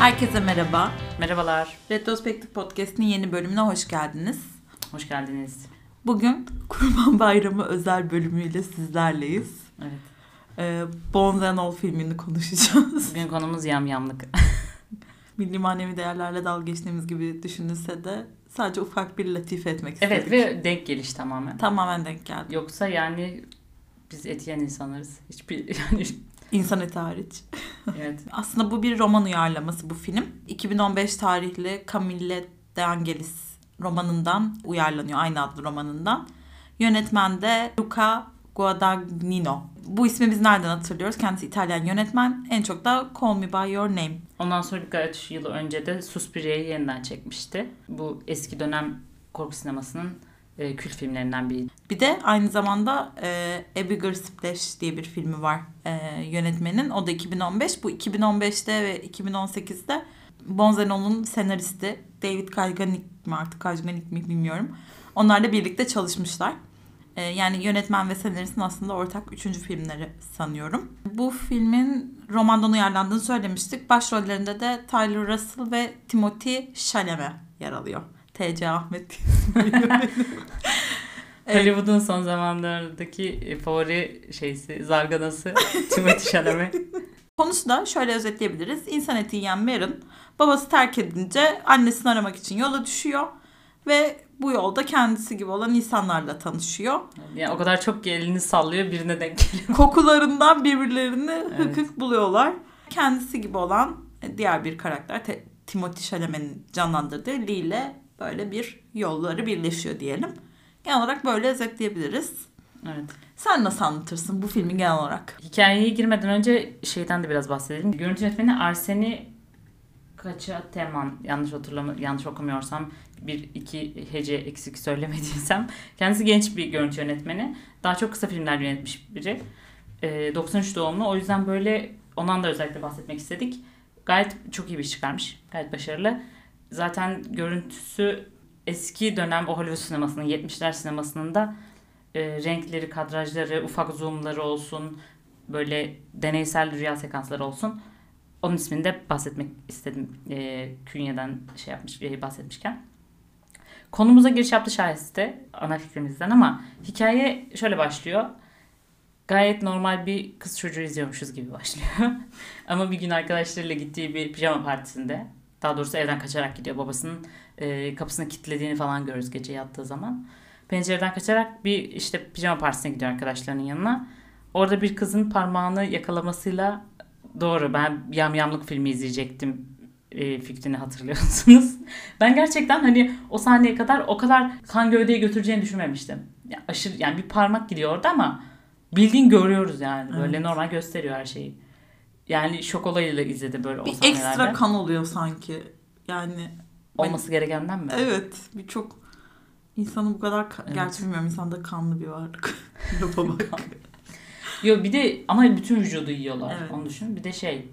Herkese merhaba. Merhabalar. Retrospektif Podcast'in yeni bölümüne hoş geldiniz. Hoş geldiniz. Bugün Kurban Bayramı özel bölümüyle sizlerleyiz. Evet. Ee, Bones and All filmini konuşacağız. Bugün konumuz yamyamlık. Milli manevi değerlerle dalga geçtiğimiz gibi düşünülse de sadece ufak bir latife etmek istedik. evet ve denk geliş tamamen. Tamamen denk geldi. Yoksa yani biz et yiyen insanlarız. Hiçbir yani İnsan eti hariç. evet. Aslında bu bir roman uyarlaması bu film. 2015 tarihli Camille De Angelis romanından uyarlanıyor. Aynı adlı romanından. Yönetmen de Luca Guadagnino. Bu ismi biz nereden hatırlıyoruz? Kendisi İtalyan yönetmen. En çok da Call Me By Your Name. Ondan sonra birkaç yıl önce de Suspiria'yı yeniden çekmişti. Bu eski dönem korku sinemasının e, kült filmlerinden biri. Bir de aynı zamanda e, A Bigger Splash diye bir filmi var e, yönetmenin. O da 2015. Bu 2015'te ve 2018'de Bonzano'nun senaristi David Kajganik mi artık Kajganik mi bilmiyorum. Onlarla birlikte çalışmışlar. E, yani yönetmen ve senaristin aslında ortak üçüncü filmleri sanıyorum. Bu filmin romandan uyarlandığını söylemiştik. Başrollerinde de Tyler Russell ve Timothy Chalamet yer alıyor. T.C. Ahmet. Hollywood'un son zamanlardaki e, favori şeysi, zarganası Timothée Chalamet. Konusu da şöyle özetleyebiliriz. İnsan eti yiyen Marin babası terk edince annesini aramak için yola düşüyor. Ve bu yolda kendisi gibi olan insanlarla tanışıyor. Yani o kadar çok ki elini sallıyor birine denk geliyor. Kokularından birbirlerini Evet. hık buluyorlar. Kendisi gibi olan diğer bir karakter Te- Timothy Chalamet'in canlandırdığı Lee ile böyle bir yolları birleşiyor diyelim. Genel olarak böyle özetleyebiliriz. Evet. Sen nasıl anlatırsın bu filmi genel olarak? Hikayeye girmeden önce şeyden de biraz bahsedelim. Görüntü yönetmeni Arseni Kaçateman yanlış hatırlama yanlış okumuyorsam bir iki hece eksik söylemediysem kendisi genç bir görüntü yönetmeni. Daha çok kısa filmler yönetmiş biri. Ee, 93 doğumlu. O yüzden böyle ondan da özellikle bahsetmek istedik. Gayet çok iyi bir iş çıkarmış. Gayet başarılı. Zaten görüntüsü eski dönem o Hollywood sinemasının 70'ler sinemasının da e, renkleri, kadrajları, ufak zoomları olsun, böyle deneysel rüya sekansları olsun. Onun ismini de bahsetmek istedim. E, künyeden şey yapmış, e, bahsetmişken. Konumuza giriş yaptı şaheste ana fikrimizden ama hikaye şöyle başlıyor. Gayet normal bir kız çocuğu izliyormuşuz gibi başlıyor. ama bir gün arkadaşlarıyla gittiği bir pijama partisinde daha doğrusu evden kaçarak gidiyor. Babasının e, kapısını kilitlediğini falan görürüz gece yattığı zaman. Pencereden kaçarak bir işte pijama partisine gidiyor arkadaşlarının yanına. Orada bir kızın parmağını yakalamasıyla doğru ben yamyamlık filmi izleyecektim e, fikrini hatırlıyorsunuz. Ben gerçekten hani o sahneye kadar o kadar kan gövdeye götüreceğini düşünmemiştim. Ya aşırı yani bir parmak gidiyor orada ama bildiğin görüyoruz yani. Böyle Evet. normal gösteriyor her şeyi. Yani şok olayıyla izledi böyle o Bir sahnelerde. ekstra kan oluyor sanki. Yani Olması gerekenden mi? Evet. Birçok insanın bu kadar ka- Evet. gerçi bilmiyorum insanda kanlı bir varlık. Lafa bak. Yo bir de ama bütün vücudu yiyorlar. Evet. Onu düşün. Bir de şey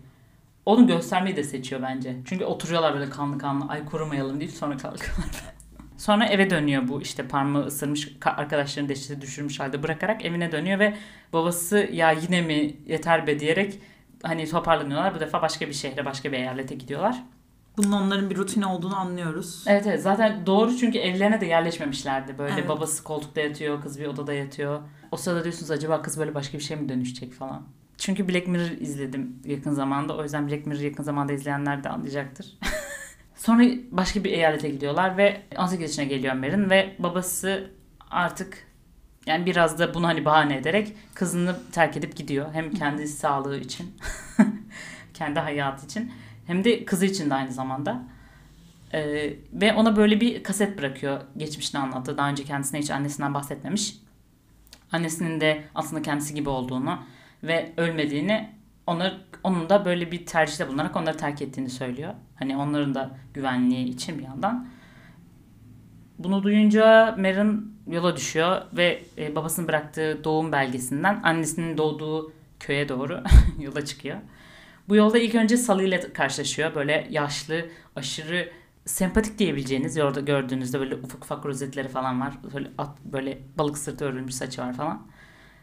onu göstermeyi de seçiyor bence. Çünkü oturuyorlar böyle kanlı kanlı. Ay korumayalım deyip sonra kalkıyorlar. sonra eve dönüyor bu işte parmağı ısırmış ka- arkadaşlarını dehşete düşürmüş halde bırakarak evine dönüyor ve babası ya yine mi yeter be diyerek hani toparlanıyorlar. Bu defa başka bir şehre başka bir eyalete gidiyorlar. Bunun onların bir rutini olduğunu anlıyoruz. Evet evet zaten doğru çünkü evlerine de yerleşmemişlerdi. Böyle Evet. babası koltukta yatıyor, kız bir odada yatıyor. O sırada diyorsunuz acaba kız böyle başka bir şey mi dönüşecek falan. Çünkü Black Mirror izledim yakın zamanda. O yüzden Black Mirror yakın zamanda izleyenler de anlayacaktır. Sonra başka bir eyalete gidiyorlar ve 18 yaşına geliyor Mer'in ve babası artık yani biraz da bunu hani bahane ederek kızını terk edip gidiyor. Hem kendi sağlığı için, kendi hayatı için hem de kızı için de aynı zamanda. Ee, ve ona böyle bir kaset bırakıyor. Geçmişini anlattı. Daha önce kendisine hiç annesinden bahsetmemiş. Annesinin de aslında kendisi gibi olduğunu ve ölmediğini onlar, onun da böyle bir tercihte bulunarak onları terk ettiğini söylüyor. Hani onların da güvenliği için bir yandan. Bunu duyunca Marin yola düşüyor ve e, babasının bıraktığı doğum belgesinden annesinin doğduğu köye doğru yola çıkıyor. Bu yolda ilk önce Sally ile karşılaşıyor. Böyle yaşlı, aşırı sempatik diyebileceğiniz orada gördüğünüzde böyle ufak ufak rozetleri falan var. Böyle at, böyle balık sırtı örülmüş saçı var falan.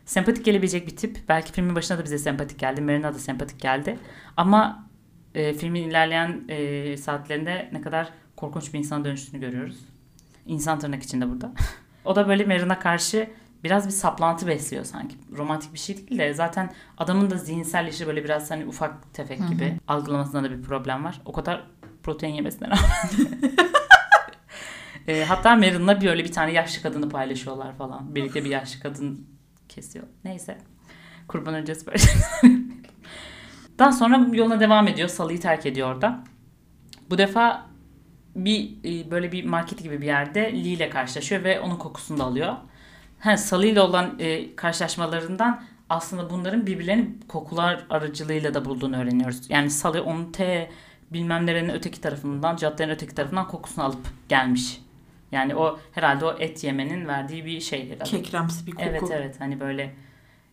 Sempatik gelebilecek bir tip. Belki filmin başına da bize sempatik geldi. Marina da sempatik geldi. Ama e, filmin ilerleyen e, saatlerinde ne kadar korkunç bir insana dönüştüğünü görüyoruz. İnsan tırnak içinde burada. o da böyle Marin'a karşı biraz bir saplantı besliyor sanki. Romantik bir şey değil de zaten adamın da zihinsel işi böyle biraz hani ufak tefek gibi Hı hı. algılamasında da bir problem var. O kadar protein yemesine rağmen. E, hatta Marin'la bir öyle bir tane yaşlı kadını paylaşıyorlar falan. Birlikte bir yaşlı kadın kesiyor. Neyse. Kurban öncesi böyle. Daha sonra yoluna devam ediyor. Salıyı terk ediyor orada. Bu defa bir e, böyle bir market gibi bir yerde Lee ile karşılaşıyor ve onun kokusunu da alıyor. Ha, Salih ile olan e, karşılaşmalarından aslında bunların birbirlerini kokular aracılığıyla da bulduğunu öğreniyoruz. Yani Salih onun T bilmem nerenin öteki tarafından, caddenin öteki tarafından kokusunu alıp gelmiş. Yani o herhalde o et yemenin verdiği bir şey herhalde. Kekremsi bir koku. Evet evet hani böyle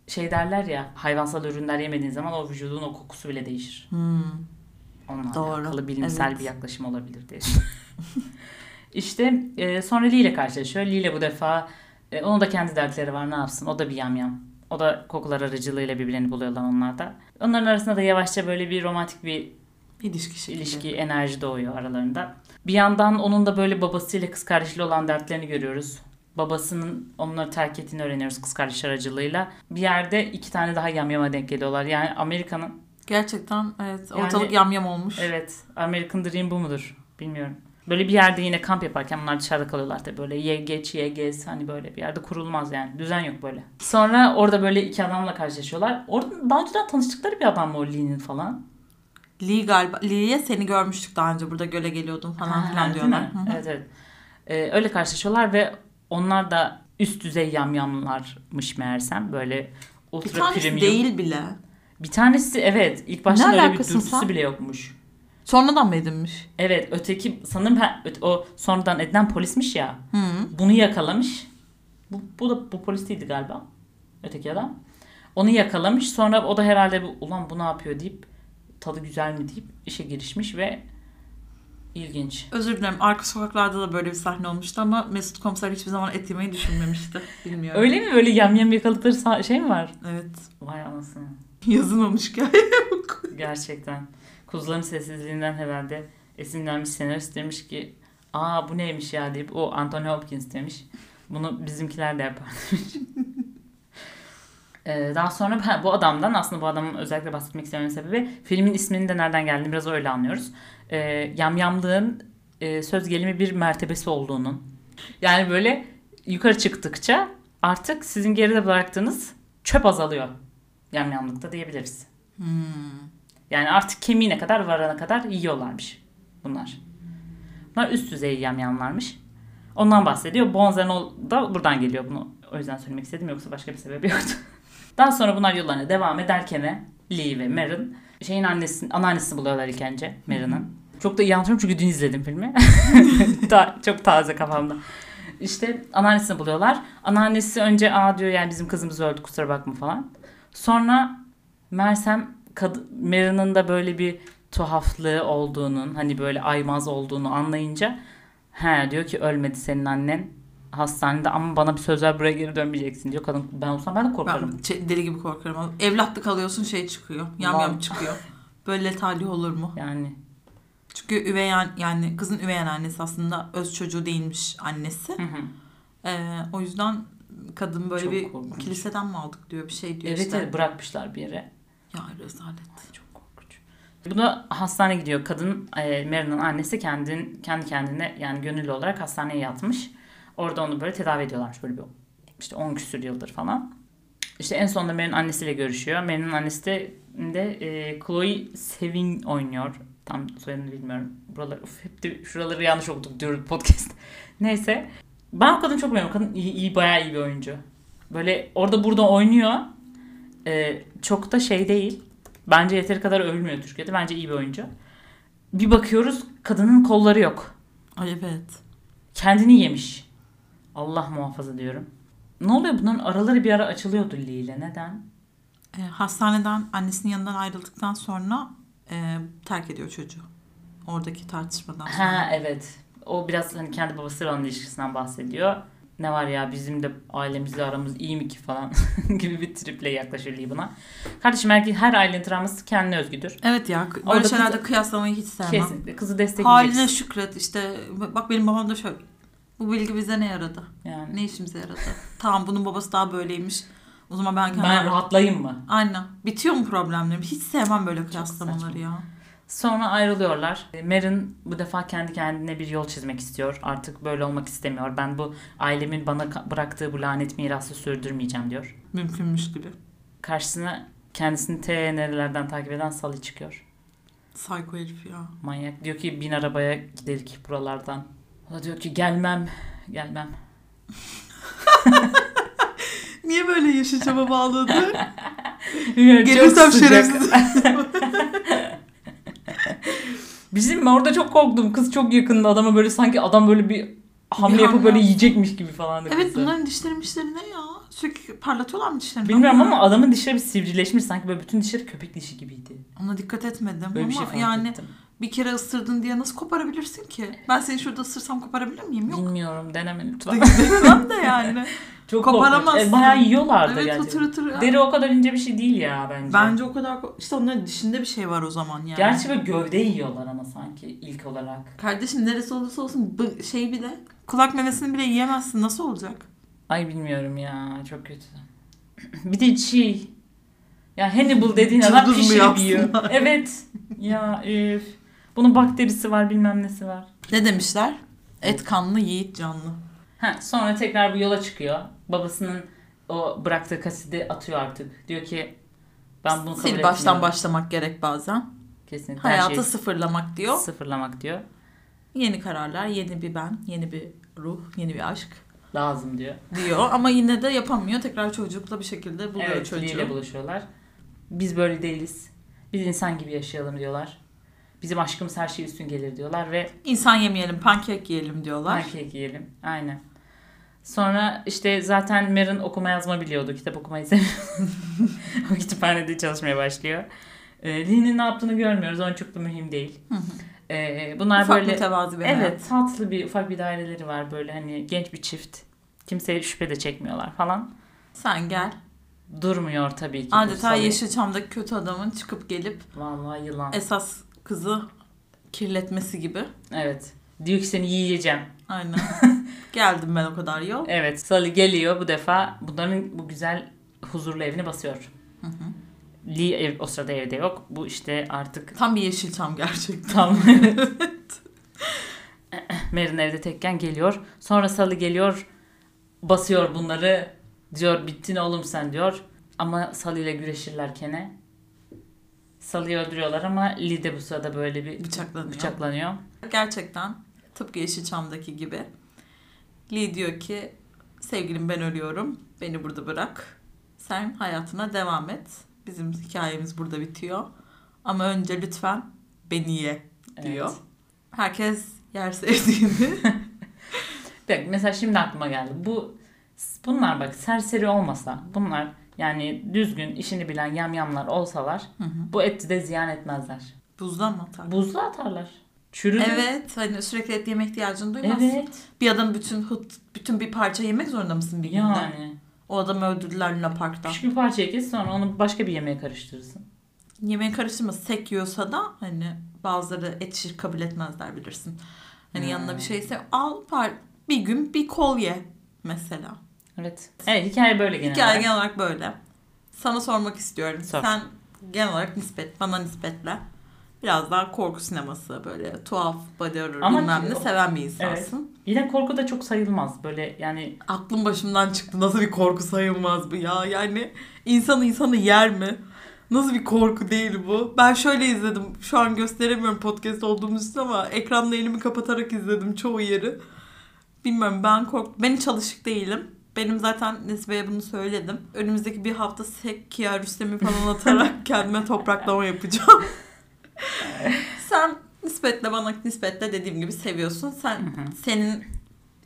şey derler ya hayvansal ürünler yemediğin zaman o vücudun o kokusu bile değişir. Hmm. Onunla Doğru, alakalı bilimsel evet. bir yaklaşım olabilir diye işte e, sonra Lee ile karşılaşıyor. Lee ile bu defa e, onun da kendi dertleri var ne yapsın o da bir yamyam. O da kokular aracılığıyla birbirlerini buluyorlar onlar da. Onların arasında da yavaşça böyle bir romantik bir İlişki ilişki, enerji doğuyor aralarında. Bir yandan onun da böyle babasıyla kız kardeşiyle olan dertlerini görüyoruz. Babasının onları terk ettiğini öğreniyoruz kız kardeş aracılığıyla. Bir yerde iki tane daha yamyama denk geliyorlar. Yani Amerika'nın Gerçekten evet Yani- ortalık yamyam olmuş. Evet. American Dream bu mudur? Bilmiyorum. Böyle bir yerde yine kamp yaparken bunlar dışarıda kalıyorlar tabii. Böyle ye geç ye gez hani böyle bir yerde kurulmaz yani. Düzen yok böyle. Sonra orada böyle iki adamla karşılaşıyorlar. Orada daha önceden tanıştıkları bir adam mı o Lee'nin falan? Lee galiba. Lee'ye seni görmüştük daha önce burada göle geliyordum falan Ha, filan diyorlar. Evet evet. Ee, öyle karşılaşıyorlar ve onlar da üst düzey yamyamlarmış meğersem. Böyle Bir ultra tanesi premium. değil bile. Bir tanesi evet. ilk başta Ne öyle bir alakası dürtüsü sen? bile yokmuş. Sonradan mı edinmiş? Evet öteki sanırım ha- öte- o sonradan edilen polismiş ya. Hı. Bunu yakalamış. Bu, bu da bu polis değildi galiba. Öteki adam. Onu yakalamış. Sonra o da herhalde bu, ulan bu ne yapıyor deyip tadı güzel mi deyip işe girişmiş ve ilginç. Özür dilerim. Arka sokaklarda da böyle bir sahne olmuştu ama Mesut Komiser hiçbir zaman et yemeyi düşünmemişti. Bilmiyorum. Öyle mi? Böyle yam yam yakaladıkları sa- şey mi var? Evet. Vay anasını. Yazılmamış hikaye yok. Gerçekten. Kuzuların sessizliğinden herhalde esinlenmiş senarist demiş ki aa bu neymiş ya deyip o Anthony Hopkins demiş. Bunu bizimkiler de yapar demiş. Ee, daha sonra ha, bu adamdan aslında bu adamın özellikle bahsetmek istememin sebebi filmin isminin de nereden geldiğini biraz öyle anlıyoruz. Ee, yamyamlığın e, söz gelimi bir mertebesi olduğunun. Yani böyle yukarı çıktıkça artık sizin geride bıraktığınız çöp azalıyor. Yamyamlıkta diyebiliriz. Hmm. Yani artık kemiğine kadar varana kadar yiyorlarmış bunlar. Bunlar üst düzey yamyamlarmış. Ondan bahsediyor. Bonzenol da buradan geliyor bunu. O yüzden söylemek istedim yoksa başka bir sebebi yoktu. Daha sonra bunlar yollarına devam ederken Lee ve Marin şeyin annesini, anneannesini buluyorlar ilk önce Marin'ın. Çok da iyi anlatıyorum çünkü dün izledim filmi. Ta- çok taze kafamda. İşte anneannesini buluyorlar. Anneannesi önce aa diyor yani bizim kızımız öldü kusura bakma falan. Sonra Mersem Marin'ın da böyle bir tuhaflığı olduğunun hani böyle aymaz olduğunu anlayınca he diyor ki ölmedi senin annen hastanede ama bana bir söz ver buraya geri dönmeyeceksin diyor kadın. Ben olsam ben de korkarım. Ben şey- deli gibi korkarım. Evlatlık alıyorsun şey çıkıyor. Yam yam çıkıyor. Böyle talih olur mu? Yani Çünkü üvey an- yani kızın üvey annesi aslında öz çocuğu değilmiş annesi. hı hı. Ee, o yüzden kadın böyle Çok bir korkunç. kiliseden mi aldık diyor bir şey diyor evet, işte. evet bırakmışlar bir yere. Ya rezalet. Çok korkunç. Bu da hastaneye gidiyor. Kadın e, Mary'nin annesi kendin, kendi kendine yani gönüllü olarak hastaneye yatmış. Orada onu böyle tedavi ediyorlarmış böyle bir işte 10 küsür yıldır falan. İşte en sonunda Mary'nin annesiyle görüşüyor. Mary'nin annesi de, de e, Chloe Sevin oynuyor. Tam soyadını bilmiyorum. Buralar uf, hep de şuraları yanlış okuduk diyoruz podcast. Neyse. Ben o kadını çok beğeniyorum. Kadın iyi, iyi bayağı iyi bir oyuncu. Böyle orada burada oynuyor. E, çok da şey değil. Bence yeteri kadar övülmüyor Türkiye'de. Bence iyi bir oyuncu. Bir bakıyoruz kadının kolları yok. Ay evet. Kendini yemiş. Allah muhafaza diyorum. Ne oluyor bunların araları bir ara açılıyordu Lee ile. Neden? Ee, hastaneden annesinin yanından ayrıldıktan sonra e, terk ediyor çocuğu. Oradaki tartışmadan sonra. Ha evet. O biraz hani kendi babasıyla olan ilişkisinden bahsediyor. ne var ya bizim de ailemizle aramız iyi mi ki falan gibi bir triple yaklaşır Lee buna. Kardeşim erkek her ailenin travması kendine özgüdür. Evet ya böyle Orada şeylerde kız- kıyaslamayı hiç sevmem. Kesinlikle kızı Haline destekleyeceksin. şükret işte bak benim babam da şöyle. Bu bilgi bize ne yaradı? Yani. Ne işimize yaradı? tamam bunun babası daha böyleymiş. O zaman ben kendim... Ben rahatlayayım mı? Aynen. Bitiyor mu problemlerim? Hiç sevmem böyle kıyaslamaları ya. Sonra ayrılıyorlar. Marin bu defa kendi kendine bir yol çizmek istiyor. Artık böyle olmak istemiyor. Ben bu ailemin bana bıraktığı bu lanet mirası sürdürmeyeceğim diyor. Mümkünmüş gibi. Karşısına kendisini T nerelerden takip eden Sally çıkıyor. Psycho herif ya. Manyak. Diyor ki bin arabaya giderik buralardan. O da diyor ki gelmem. Gelmem. Niye böyle Yeşilçam'a bağladı? Gelirsem şerefsiz. Bizim orada çok korktum. Kız çok yakında adama böyle sanki adam böyle bir hamle Bir yapıp hamle böyle yiyecekmiş gibi falan. evet kızı. bunların dişleri mişleri ne ya? Sürekli parlatıyorlar mı dişlerini? Bilmiyorum ama adamın dişleri bir sivrileşmiş sanki böyle bütün dişleri köpek dişi gibiydi. Ona dikkat etmedim Böyle ama bir şey fark yani ettim. bir kere ısırdın diye nasıl koparabilirsin ki? Ben seni şurada ısırsam koparabilir miyim? Yok. Bilmiyorum deneme lütfen. Demem de yani. Çok Koparamazsın. korkunç. E, bayağı yiyorlardı evet gerçekten. ya. Deri o kadar ince bir şey değil ya bence. Bence o kadar... İşte onların dişinde bir şey var o zaman yani. Gerçi böyle gövde yiyorlar ama sanki ilk olarak. Kardeşim neresi olursa olsun şey bile kulak memesini bile yiyemezsin. Nasıl olacak? Ay bilmiyorum ya çok kötü. bir de çiğ. Ya Hannibal dediğin adam Cılız mı pişirip yiyor. Evet. Ya üf. Bunun bakterisi var bilmem nesi var. Ne demişler? Et kanlı yiğit canlı. Ha, sonra tekrar bu yola çıkıyor. Babasının o bıraktığı kaseti atıyor artık. Diyor ki ben bunu kabul Sil baştan etmiyorum. başlamak gerek bazen. Kesinlikle her Hayatı şeyi sıfırlamak diyor. sıfırlamak diyor. Yeni kararlar, yeni bir ben, yeni bir ruh, yeni bir aşk Lazım diyor. diyor. Ama yine de yapamıyor. Tekrar çocukla bir şekilde buluyor evet, çocuğu. buluşuyorlar. Biz böyle değiliz. Biz insan gibi yaşayalım diyorlar. Bizim aşkımız her şey üstün gelir diyorlar ve İnsan yemeyelim, pankek yiyelim diyorlar. pankek yiyelim. Aynen. Sonra işte zaten Marin okuma yazma biliyordu. Kitap okumayı seviyor. o kütüphanede çalışmaya başlıyor. Ee, Lee'nin ne yaptığını görmüyoruz. Onun çok da mühim değil. Ee, bunlar Ufak böyle mütevazi bir. Evet tatlı bir ufak bir daireleri var böyle hani genç bir çift. Kimseye şüphe de çekmiyorlar falan. Sen gel. Durmuyor tabii ki. Adeta. Yeşilçam'daki kötü adamın çıkıp gelip Vallahi yılan. esas kızı kirletmesi gibi. Evet. Diyor ki seni yiyeceğim. Aynen. Geldim ben o kadar yol. Evet. Sally geliyor bu defa bunların bu güzel huzurlu evini basıyor. Hı hı. Lee ev, o sırada evde yok. Bu işte artık Tam bir Yeşilçam gerçekten. tam Marin evde tekken geliyor. Sonra Sally geliyor basıyor bunları. Diyor bittin oğlum sen diyor. Ama Sally ile güreşirlerken Sally'yi öldürüyorlar ama Lee de bu sırada böyle bir Bıçaklanıyor. bıçaklanıyor. Gerçekten tıpkı Yeşilçam'daki gibi. Lee diyor ki sevgilim ben ölüyorum. Beni burada bırak. Sen hayatına devam et. Bizim hikayemiz burada bitiyor. Ama önce lütfen beni ye diyor. Evet. Herkes yer sevdiğini. Bak mesela şimdi aklıma geldi. Bu bunlar bak serseri olmasa bunlar yani düzgün işini bilen yamyamlar olsalar Hı hı. bu eti de ziyan etmezler. Buzda mı atar? Buzluğa atarlar. Çürüdü. Evet. Hani sürekli et yeme ihtiyacını duymazsın. Evet. Bir adam bütün hut, bütün bir parça yemek zorunda mısın bir günde? Yani. O adamı öldürdüler Luna Park'ta. Küçük bir parçayı kes sonra onu başka bir yemeğe karıştırırsın. Yemeğe karıştırma. Sek yiyorsa da hani bazıları et şiş kabul etmezler bilirsin. Hani Hmm. yanına bir şeyse al par bir gün bir kol ye mesela. Evet. Evet hikaye böyle genel Hikaye olarak. genel olarak böyle. Sana sormak istiyorum. Sor. Sen genel olarak nispet, bana nispetle biraz daha korku sineması böyle tuhaf body horror Ama bilmem ne seven bir insansın. Yine korku da çok sayılmaz. Böyle yani Aklım başımdan çıktı. Nasıl bir korku sayılmaz bu ya? Yani insan insanı yer mi? Nasıl bir korku değil bu? Ben şöyle izledim. Şu an gösteremiyorum podcast olduğumuz için ama ekranda elimi kapatarak izledim çoğu yeri. Bilmiyorum ben kork Ben hiç alışık değilim. Benim zaten Nesbe'ye bunu söyledim. Önümüzdeki bir hafta Sekkiya Rüstem'i falan atarak kendime topraklama yapacağım. Sen nispetle bana nispetle dediğim gibi seviyorsun. Sen senin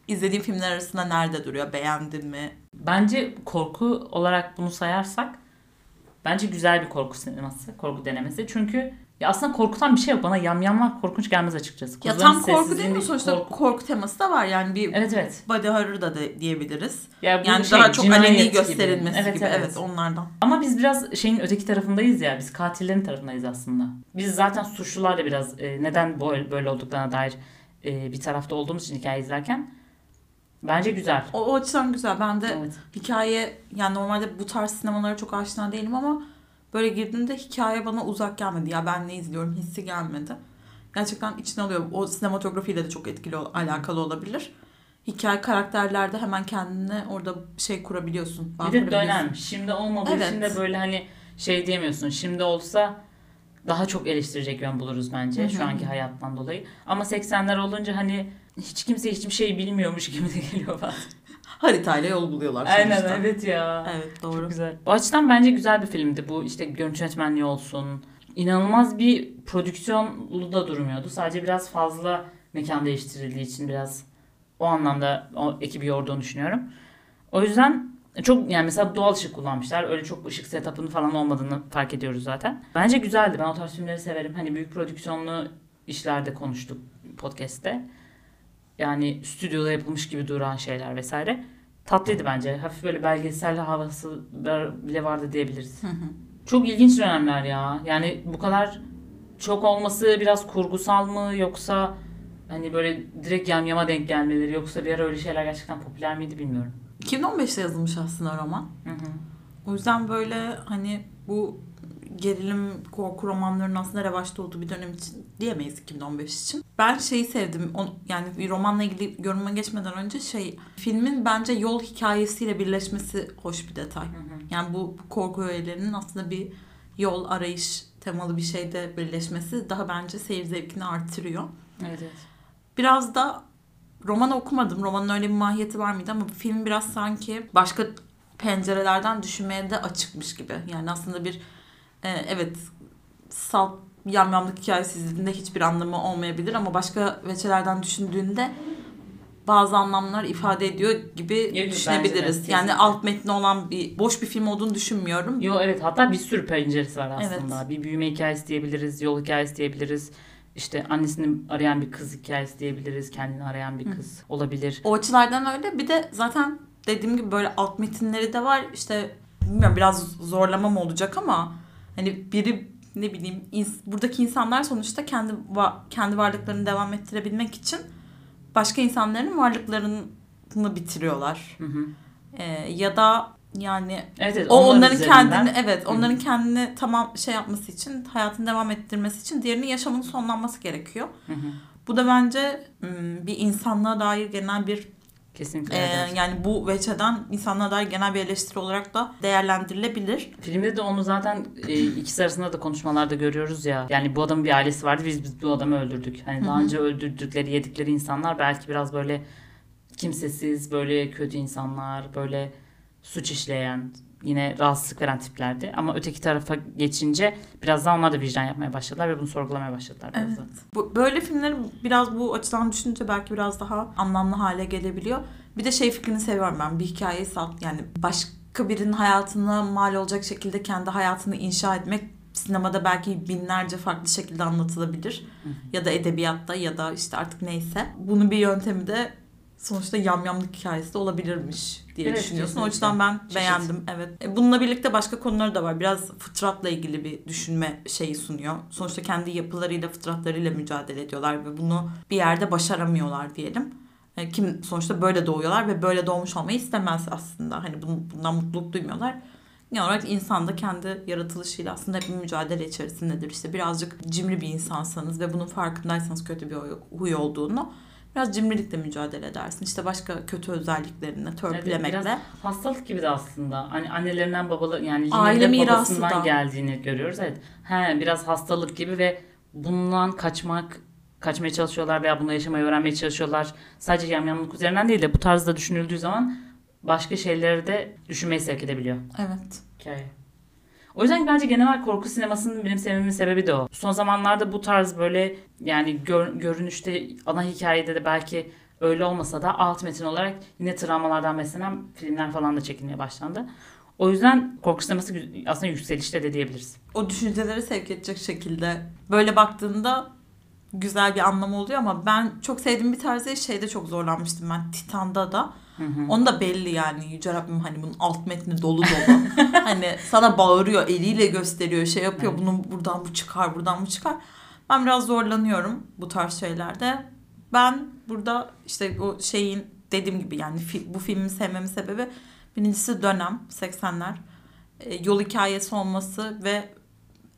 izlediğin filmler arasında nerede duruyor? Beğendin mi? bence korku olarak bunu sayarsak bence güzel bir korku sineması, korku denemesi. Çünkü Ya aslında korkutan bir şey yok. Bana yamyamlar korkunç gelmez açıkçası. Ya Kuzuların tam korku değil mi? Sonuçta korku- korku. teması da var yani bir Evet evet. body horror da de, diyebiliriz. Ya Yani şey, daha çok aleni gibi. gösterilmesi Evet, gibi. evet. Evet. onlardan. Ama biz biraz şeyin öteki tarafındayız ya. Biz katillerin tarafındayız aslında. Biz zaten suçlularla biraz e, neden böyle, böyle olduklarına dair e, bir tarafta olduğumuz için hikaye izlerken bence güzel. O, o açıdan güzel. Ben de Evet. hikaye yani normalde bu tarz sinemalara çok aşina değilim ama böyle girdiğimde hikaye bana uzak gelmedi. Ya ben ne izliyorum hissi gelmedi. Gerçekten içine alıyor. O sinematografiyle de çok etkili alakalı olabilir. Hikaye karakterlerde hemen kendine orada şey kurabiliyorsun. Bir de dönem. Şimdi olmadığı Evet. için de böyle hani şey diyemiyorsun. Şimdi olsa daha çok eleştirecek yön buluruz bence Hı hı. şu anki hayattan dolayı. Ama 80'ler olunca hani hiç kimse hiçbir şey bilmiyormuş gibi de geliyor bana. Haritayla yol buluyorlar Aynen sonuçta. evet ya. Evet Çok doğru. güzel. O açıdan bence güzel bir filmdi. Bu işte görüntü yönetmenliği olsun. İnanılmaz bir prodüksiyonlu da durmuyordu. Sadece biraz fazla mekan değiştirildiği için biraz o anlamda o ekibi yorduğunu düşünüyorum. O yüzden çok yani mesela doğal ışık kullanmışlar. Öyle çok ışık setup'ının falan olmadığını fark ediyoruz zaten. Bence güzeldi. Ben o tarz filmleri severim. Hani büyük prodüksiyonlu işlerde konuştuk podcast'te. Yani stüdyoda yapılmış gibi duran şeyler vesaire. Tatlıydı bence. Hafif böyle belgesel havası bile vardı diyebiliriz. Hı hı. Çok ilginç dönemler ya. Yani bu kadar çok olması biraz kurgusal mı yoksa hani böyle direkt yamyama denk gelmeleri yoksa bir ara öyle şeyler gerçekten popüler miydi bilmiyorum. 2015'te yazılmış aslında roman. Hı hı. O yüzden böyle hani bu gerilim korku romanlarının aslında revaçta olduğu bir dönem için diyemeyiz 2015 için. Ben şeyi sevdim. O, yani bir romanla ilgili yoruma geçmeden önce şey filmin bence yol hikayesiyle birleşmesi hoş bir detay. Hı hı. Yani bu korku öğelerinin aslında bir yol arayış temalı bir şeyde birleşmesi daha bence seyir zevkini artırıyor. Evet evet. Biraz da romanı okumadım. Romanın öyle bir mahiyeti var mıydı ama film biraz sanki başka pencerelerden düşünmeye de açıkmış gibi. Yani aslında bir e, evet salt yamyamlık hikayesi izlediğinde hiçbir anlamı olmayabilir ama başka veçelerden düşündüğünde bazı anlamlar ifade ediyor gibi de, düşünebiliriz. kesinlikle. yani alt metni olan bir boş bir film olduğunu düşünmüyorum. Yo evet hatta bir sürü penceresi var aslında. Evet. Bir büyüme hikayesi diyebiliriz, yol hikayesi diyebiliriz. İşte annesini arayan bir kız hikayesi diyebiliriz. Kendini arayan bir kız olabilir. O açılardan öyle. Bir de zaten dediğim gibi böyle alt metinleri de var. İşte bilmiyorum biraz zorlama mı olacak ama hani biri ne bileyim ins- buradaki insanlar sonuçta kendi va- kendi varlıklarını devam ettirebilmek için başka insanların varlıklarını bitiriyorlar. Hı hı. Ee, ya da yani Evet, evet o onların onların üzerinden- kendini evet Hı. onların kendini tamam şey yapması için hayatını devam ettirmesi için diğerinin yaşamının sonlanması gerekiyor. Hı hı. Bu da bence bir insanlığa dair genel bir Kesinlikle. ee, yani bu veçeden insanlara dair genel bir eleştiri olarak da değerlendirilebilir. Filmde de onu zaten e, ikisi arasında da konuşmalarda görüyoruz ya. Yani bu adamın bir ailesi vardı biz, biz bu adamı öldürdük. Hani daha önce öldürdükleri, yedikleri insanlar belki biraz böyle kimsesiz, böyle kötü insanlar, böyle suç işleyen, yine rahatsızlık veren tiplerdi. Ama öteki tarafa geçince biraz daha onlar da vicdan yapmaya başladılar ve bunu sorgulamaya başladılar biraz Evet. da. Bu, böyle filmler biraz bu açıdan düşününce belki biraz daha anlamlı hale gelebiliyor. Bir de şey fikrini seviyorum ben. Bir hikayeyi sat yani başka birinin hayatına mal olacak şekilde kendi hayatını inşa etmek sinemada belki binlerce farklı şekilde anlatılabilir. Hı hı. Ya da edebiyatta ya da işte artık neyse. Bunun bir yöntemi de sonuçta yamyamlık hikayesi de olabilirmiş diye Evet, düşünüyorsun. O kesinlikle. yüzden ben Çeşit. beğendim. Evet. E, Bununla birlikte başka konuları da var. Biraz fıtratla ilgili bir düşünme şeyi sunuyor. Sonuçta kendi yapılarıyla, fıtratlarıyla mücadele ediyorlar ve bunu bir yerde başaramıyorlar diyelim. E, Kim sonuçta böyle doğuyorlar ve böyle doğmuş olmayı istemez aslında. Hani bun- bundan mutluluk duymuyorlar. Genel olarak insan da kendi yaratılışıyla aslında hep bir mücadele içerisindedir. İşte birazcık cimri bir insansanız ve bunun farkındaysanız kötü bir huy olduğunu biraz cimrilikle mücadele edersin. İşte başka kötü özelliklerini törpülemekle. biraz Hastalık gibi de aslında. Hani annelerinden babalı yani Aile yine de mirası babasından da. geldiğini görüyoruz. Evet. He, biraz hastalık gibi ve bundan kaçmak kaçmaya çalışıyorlar veya bununla yaşamayı öğrenmeye çalışıyorlar. Sadece yamyamlık üzerinden değil de bu tarzda düşünüldüğü zaman başka şeyleri de düşünmeyi sevk edebiliyor Evet. hikaye. O yüzden bence genel korku sinemasının benim sevmemin sebebi de o. Son zamanlarda bu tarz böyle yani gör- görünüşte ana hikayede de belki öyle olmasa da alt metin olarak yine travmalardan beslenen filmler falan da çekilmeye başlandı. O yüzden korku sineması aslında yükselişte de diyebiliriz. O düşünceleri sevk edecek şekilde böyle baktığında güzel bir anlamı oluyor ama ben çok sevdiğim bir tarzı şeyde çok zorlanmıştım ben Titan'da da. Hı hı. Onu da belli yani Yüce Rabbim hani bunun alt metni dolu dolu. hani sana bağırıyor, eliyle gösteriyor, şey yapıyor. Evet. Bunun buradan bu çıkar, buradan bu çıkar. Ben biraz zorlanıyorum bu tarz şeylerde. Ben burada işte o şeyin dediğim gibi yani fi- bu filmi sevmemin sebebi birincisi dönem 80'ler. E, yol hikayesi olması ve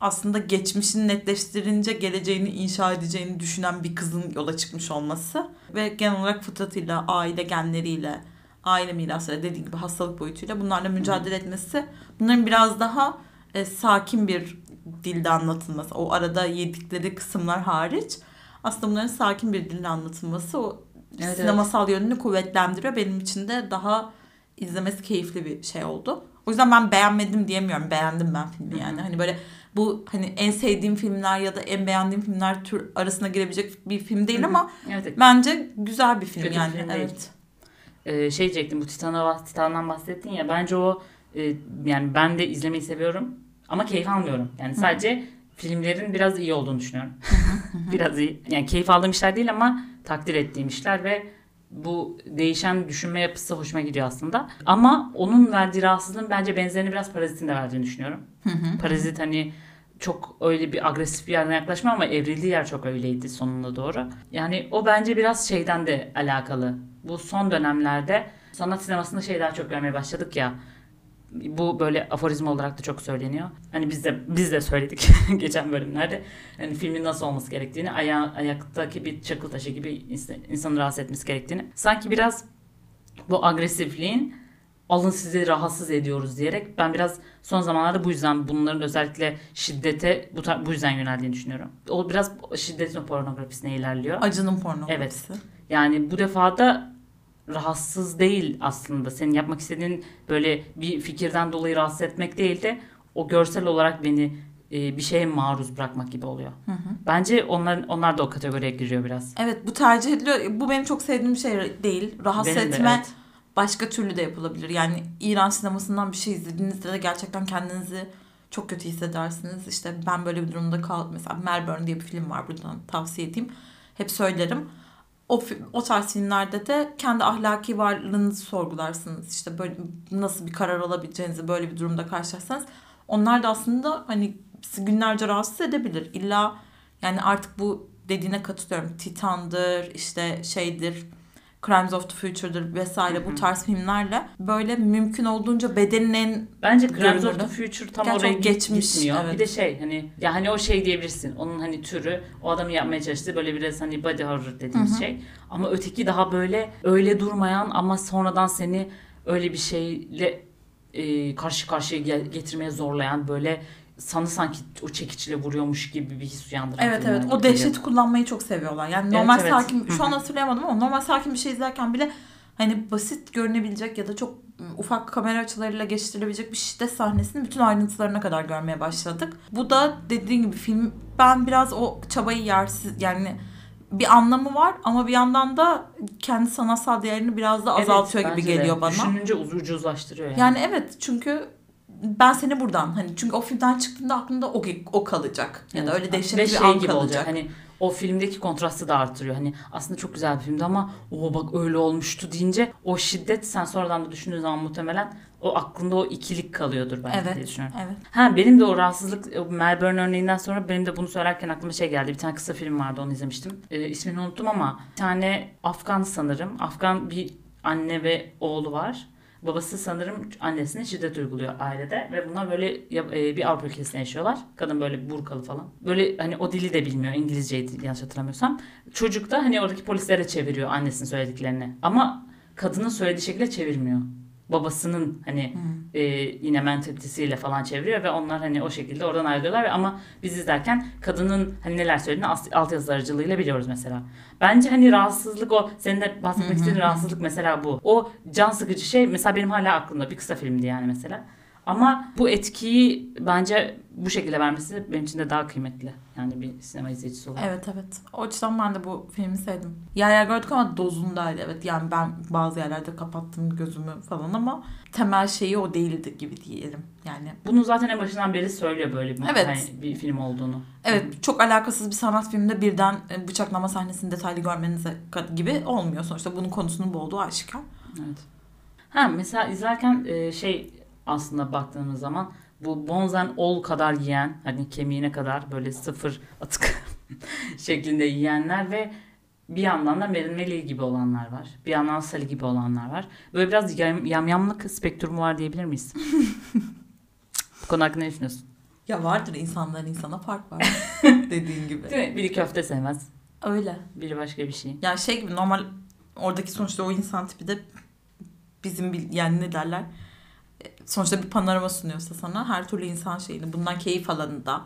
aslında geçmişini netleştirince geleceğini inşa edeceğini düşünen bir kızın yola çıkmış olması ve genel olarak fıtratıyla, aile genleriyle, aile mirasıyla dediğim gibi hastalık boyutuyla bunlarla mücadele etmesi bunların biraz daha e, sakin bir dilde anlatılması o arada yedikleri kısımlar hariç aslında bunların sakin bir dilde anlatılması o Evet, sinemasal yönünü kuvvetlendiriyor. Benim için de daha izlemesi keyifli bir şey oldu. O yüzden ben beğenmedim diyemiyorum. Beğendim ben filmi yani. Hani böyle bu hani en sevdiğim filmler ya da en beğendiğim filmler tür arasına girebilecek bir film değil ama Evet, bence güzel bir film Kötü bir yani. film değil. evet. Ee, şey diyecektim bu Titan'a, Titan'dan bahsettin ya bence o e, yani ben de izlemeyi seviyorum ama keyif almıyorum. Yani sadece filmlerin biraz iyi olduğunu düşünüyorum. biraz iyi. Yani keyif aldığım işler değil ama takdir ettiğim işler ve bu değişen düşünme yapısı hoşuma gidiyor aslında. Ama onun verdiği rahatsızlığın bence benzerini biraz Parazit'in de verdiğini düşünüyorum. Parazit hani çok öyle bir agresif bir yerden yaklaşma ama evrildiği yer çok öyleydi sonuna doğru. Yani o bence biraz şeyden de alakalı. Bu son dönemlerde sanat sinemasında şey daha çok görmeye başladık ya. Bu böyle aforizm olarak da çok söyleniyor. Hani biz de biz de söyledik geçen bölümlerde. Hani filmin nasıl olması gerektiğini, aya, ayaktaki bir çakıl taşı gibi ins- insanı rahatsız etmesi gerektiğini. Sanki biraz bu agresifliğin alın sizi rahatsız ediyoruz diyerek ben biraz son zamanlarda bu yüzden bunların özellikle şiddete bu, bu yüzden yöneldiğini düşünüyorum. O biraz şiddetin pornografisine ilerliyor. Acının pornografisi. Yani bu defa da rahatsız değil aslında. Senin yapmak istediğin böyle bir fikirden dolayı rahatsız etmek değil de o görsel olarak beni e, bir şeye maruz bırakmak gibi oluyor. Hı hı. Bence onlar onlar da o kategoriye giriyor biraz. Evet bu tercih ediliyor. Bu benim çok sevdiğim bir şey değil. Rahatsız Benim de, etme evet. başka türlü de yapılabilir. Yani İran sinemasından bir şey izlediğinizde de gerçekten kendinizi çok kötü hissedersiniz. İşte ben böyle bir durumda kaldım. Mesela Melbourne diye bir film var buradan tavsiye edeyim. Hep söylerim. O, o tarz filmlerde de kendi ahlaki varlığınızı sorgularsınız. İşte böyle nasıl bir karar alabileceğinizi böyle bir durumda karşılaşsanız. Onlar da aslında hani günlerce rahatsız edebilir. İlla yani artık bu dediğine katılıyorum. Titan'dır, işte şeydir, Crimes of the Future'dır vesaire Hı hı. bu tarz filmlerle böyle mümkün olduğunca bedenin en Bence Crimes of the Future tam Gerçi oraya geçmiş, gitmiyor. evet. Bir de şey hani ya hani o şey diyebilirsin. Onun hani türü o adamın yapmaya çalıştığı böyle biraz hani body horror dediğimiz Hı hı. şey. Ama öteki daha böyle öyle durmayan ama sonradan seni öyle bir şeyle e, karşı karşıya getirmeye zorlayan böyle sana sanki o çekiçle vuruyormuş gibi bir his uyandıran Evet evet gibi o geliyor. dehşeti kullanmayı çok seviyorlar. Yani Evet, normal evet. sakin Hı şu an hatırlayamadım ama normal sakin bir şey izlerken bile hani basit görünebilecek ya da çok ım, ufak kamera açılarıyla geçirilebilecek bir şiddet sahnesini bütün ayrıntılarına kadar görmeye başladık. Bu da dediğim gibi film ben biraz o çabayı yersiz yani bir anlamı var ama bir yandan da kendi sanatsal değerini biraz da Evet, azaltıyor gibi bence de. geliyor bana. Düşününce uz- ucuzlaştırıyor yani. Yani evet çünkü ben seni buradan hani çünkü o filmden çıktığında aklında o, o kalacak ya da Evet. öyle dehşetli bir şey an gibi kalacak. olacak. Hani o filmdeki kontrastı da artırıyor. Hani aslında çok güzel bir filmdi ama o bak öyle olmuştu deyince o şiddet sen sonradan da düşündüğün zaman muhtemelen o aklında o ikilik kalıyordur diye Evet, düşünüyorum. evet. Ha benim de o rahatsızlık o Melbourne örneğinden sonra benim de bunu söylerken aklıma şey geldi. Bir tane kısa film vardı onu izlemiştim. Ee, ismini unuttum ama bir tane Afgan sanırım. Afgan bir anne ve oğlu var. Babası sanırım annesine şiddet uyguluyor ailede ve bunlar böyle e, bir Avrupa ülkesinde yaşıyorlar. Kadın böyle burkalı falan. Böyle hani o dili de bilmiyor. İngilizceydi yanlış hatırlamıyorsam. Çocuk da hani oradaki polislere çeviriyor annesinin söylediklerini. Ama kadının söylediği şekilde çevirmiyor. Babasının hani e, yine mentalitesiyle falan çeviriyor ve onlar hani o şekilde oradan ayrılıyorlar ve ama biz izlerken kadının hani neler söylediğini alt, alt yazı aracılığıyla biliyoruz mesela. Bence hani rahatsızlık o senin de bahsetmek istediğin rahatsızlık mesela bu. O can sıkıcı şey mesela benim hala aklımda bir kısa filmdi yani mesela. Ama bu etkiyi bence bu şekilde vermesi benim için de daha kıymetli. Yani bir sinema izleyicisi olarak. Evet evet. O açıdan ben de bu filmi sevdim. Yer yer gördük ama dozundaydı evet. Yani ben bazı yerlerde kapattım gözümü falan ama temel şeyi o değildi gibi diyelim. Yani Bunu zaten en başından beri söylüyor böyle bir, Evet. hani bir film olduğunu. evet çok alakasız bir sanat filminde birden e, bıçaklama sahnesini detaylı görmenize gibi olmuyor. Sonuçta bunun konusunun bu olduğu aşikar. Evet. Ha mesela izlerken e, şey aslında baktığımız zaman bu Bonzen ol kadar yiyen hani kemiğine kadar böyle sıfır atık şeklinde yiyenler ve bir yandan da Merin Meli gibi olanlar var. Bir yandan Sally gibi olanlar var. Böyle biraz yam, yamyamlık spektrumu var diyebilir miyiz? Bu konu hakkında ne düşünüyorsun? Ya vardır insanların insana fark var. Dediğin gibi. Değil mi? Biri köfte sevmez. Öyle. Biri başka bir şey. Yani şey gibi normal oradaki sonuçta o insan tipi de bizim yani ne derler sonuçta bir panorama sunuyorsa sana her türlü insan şeyini bundan keyif alanı da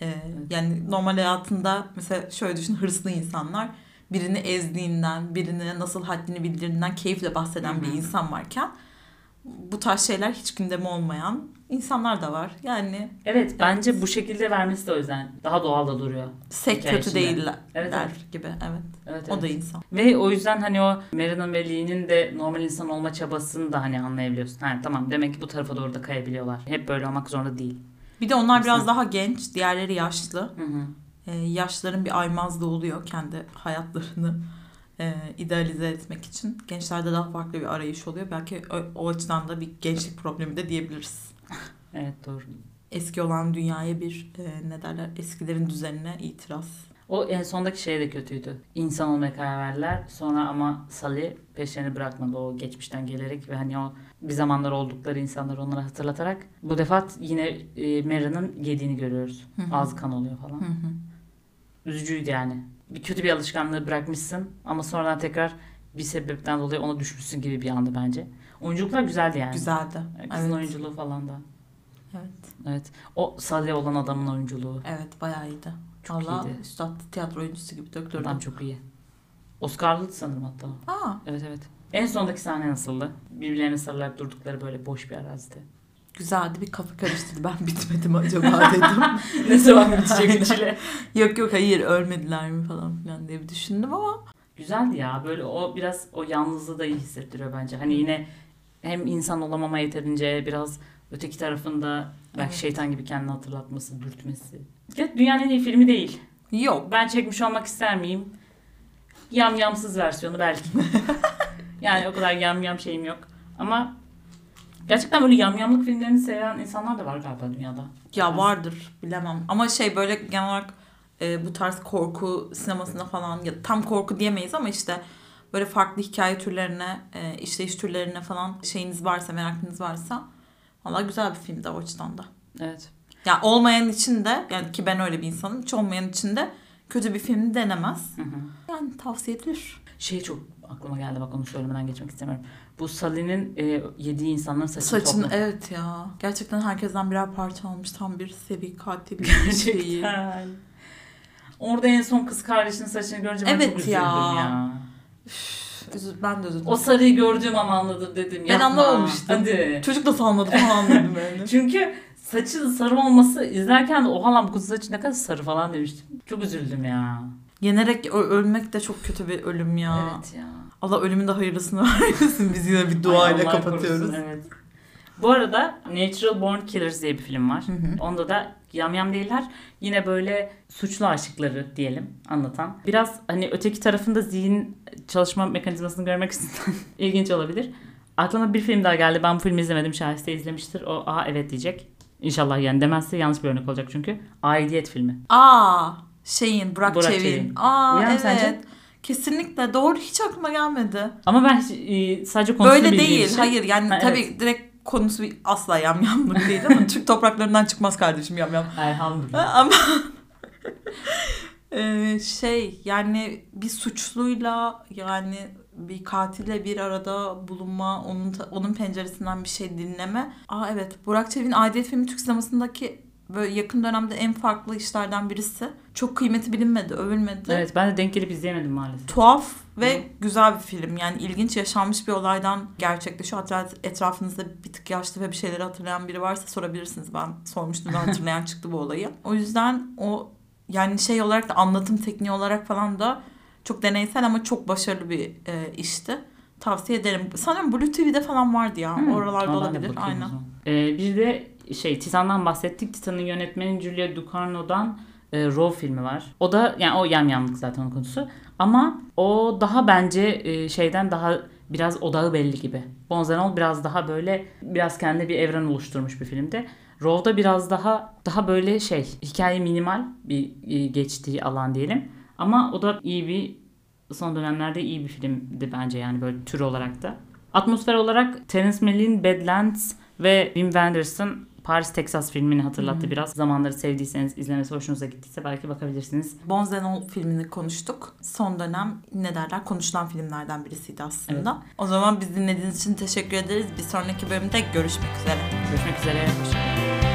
e, yani normal hayatında mesela şöyle düşün hırslı insanlar birini ezdiğinden birine nasıl haddini bildirdiğinden keyifle bahseden Hı hı. bir insan varken bu tarz şeyler hiç gündemi olmayan insanlar da var. Yani Evet bence bu şekilde vermesi de o yüzden daha doğal da duruyor. sek Hikaye kötü içinde. değiller Evet, evet. gibi. Evet. Evet, O evet. da insan. Ve o yüzden hani o Marilyn ve Lee'nin de normal insan olma çabasını da hani anlayabiliyorsun. Ha, tamam demek ki bu tarafa doğru da kayabiliyorlar. Hep böyle olmak zorunda değil. Bir de onlar biraz daha genç, diğerleri yaşlı. Hı hı. Ee, yaşların bir aymazlığı oluyor kendi hayatlarını e, idealize etmek için. Gençlerde daha farklı bir arayış oluyor. Belki o, o açıdan da bir gençlik problemi de diyebiliriz. Evet doğru. Eski olan dünyaya bir e, ne derler eskilerin düzenine itiraz. O en sondaki şey de kötüydü. İnsan olmaya karar verdiler. Sonra ama Sally peşlerini bırakmadı o geçmişten gelerek ve hani o bir zamanlar oldukları insanları onlara hatırlatarak. Bu defa yine e, Mary'nin yediğini görüyoruz. Hı hı. Ağzı kan oluyor falan. Hı hı. Üzücüydü yani. Bir kötü bir alışkanlığı bırakmışsın ama sonradan tekrar bir sebepten dolayı ona düşmüşsün gibi bir andı bence. Oyunculuklar güzeldi yani. Güzeldi. Kızın Evet. oyunculuğu falan da. Evet. Evet. O Salih olan adamın oyunculuğu. Evet bayağı iyiydi. Çok Valla iyiydi. üstad tiyatro oyuncusu gibi döktürdü. Adam çok iyi. Oscar'lı sanırım hatta. Aa, Evet evet. En sondaki sahne nasıldı? Birbirlerine sarılarak durdukları böyle boş bir arazide. güzeldi bir kafa karıştırdı. Ben bitmedi mi acaba dedim. ne zaman bitecek Aynen. içine? yok yok hayır ölmediler mi falan filan diye bir düşündüm ama Güzeldi ya. Böyle o biraz o yalnızlığı da iyi hissettiriyor bence. Hani yine hem insan olamama yeterince biraz öteki tarafında belki Evet. şeytan gibi kendini hatırlatması, dürtmesi. Ya dünyanın en iyi filmi değil. yok. Ben çekmiş olmak ister miyim? Yam yamsız versiyonu belki. yani o kadar yam yam şeyim yok. Ama gerçekten böyle yam yamlık filmlerini seven insanlar da var galiba dünyada. Ya vardır bilemem. Ama şey böyle genel olarak e, bu tarz korku sinemasında falan ya tam korku diyemeyiz ama işte böyle farklı hikaye türlerine, e, işleyiş türlerine falan şeyiniz varsa, merakınız varsa valla güzel bir film de o açıdan da. Evet. Ya olmayan için de yani ki ben öyle bir insanım. Hiç olmayan için de kötü bir film denemez. Hı hı. Yani tavsiye edilir. Şey çok aklıma geldi bak onu söylemeden geçmek istemiyorum. Bu Sally'nin e, yediği insanların saçını Saçını topladı. evet ya. Gerçekten herkesten birer parça almış. Tam bir seri katil bir şeyi. Gerçekten. Orada en son kız kardeşinin saçını görünce ben Evet çok üzüldüm ya. ya. Üzü- Ben de üzüldüm. O sarıyı gördüğüm an anladım dedim. Ben Yapma. anlamamıştım. Hadi. Çocuk da sanmadı falan dedim yani. Çünkü saçı sarı olması izlerken de oha lan bu kızın saçı ne kadar sarı falan demiştim. Çok üzüldüm ya. Yenerek ö- ölmek de çok kötü bir ölüm ya. Evet ya. Allah ölümün de hayırlısını vermesin. Biz yine bir Ay, Allah kapatıyoruz. korusun, evet. Bu arada Natural Born Killers diye bir film var. Hı hı. Onda da yamyam değiller. Yine böyle suçlu aşıkları diyelim anlatan. Biraz hani öteki tarafında zihin çalışma mekanizmasını görmek isteyen ilginç olabilir. Aklıma bir film daha geldi. Ben bu filmi izlemedim. Şahiste izlemiştir. O aa evet diyecek. İnşallah yani demezse yanlış bir örnek olacak çünkü. Aidiyet filmi. Aa şeyin Burak, Burak Çevik'in. Çevik'in. Aa Uyar mı evet. sence? Kesinlikle doğru hiç aklıma gelmedi. Ama ben e, sadece konusunu Böyle değil. için- Hayır yani Ha, tabii evet. direkt konusu bir- asla yamyamlık değil ama Türk topraklarından çıkmaz kardeşim yamyam. Elhamdülillah. Ama Ee, şey yani bir suçluyla yani bir katille bir arada bulunma, onun onun penceresinden bir şey dinleme. Aa evet Burak Çevik'in Aidiyet filmi Türk sinemasındaki böyle yakın dönemde en farklı işlerden birisi. Çok kıymeti bilinmedi, övülmedi. Evet ben de denk gelip izleyemedim maalesef. Tuhaf ve güzel bir film. Yani ilginç yaşanmış bir olaydan gerçekleşiyor. Hatta etrafınızda bir tık yaşlı ve bir şeyleri hatırlayan biri varsa sorabilirsiniz. Ben sormuştum da hatırlayan çıktı bu olayı. O yüzden o yani şey olarak da anlatım tekniği olarak falan da çok deneysel ama çok başarılı bir e, işti. Tavsiye ederim. Sanırım Blue TV'de falan vardı ya. Hmm, Oralarda de olabilir. Aynen. Ee, bir de şey Titan'dan bahsettik. Titan'ın yönetmeni Julia Ducarno'dan e, Raw filmi var. O da yani o yamyamlık zaten onun konusu. Ama o daha bence e, şeyden daha biraz odağı belli gibi. Bonzenol biraz daha böyle biraz kendi bir evren oluşturmuş bir filmde. Raw'da biraz daha daha böyle şey hikaye minimal bir e, geçtiği alan diyelim. Ama o da iyi bir son dönemlerde iyi bir filmdi bence yani böyle tür olarak da. Atmosfer olarak Terence Malick'in Badlands ve Wim Wenders'ın Paris Texas filmini hatırlattı biraz. Zamanları sevdiyseniz, izlemesi hoşunuza gittiyse belki bakabilirsiniz. Bonzenol filmini konuştuk. Son dönem ne derler konuşulan filmlerden birisiydi aslında. O zaman biz dinlediğiniz için teşekkür ederiz. Bir sonraki bölümde görüşmek üzere. Görüşmek üzere. Hoşçakalın.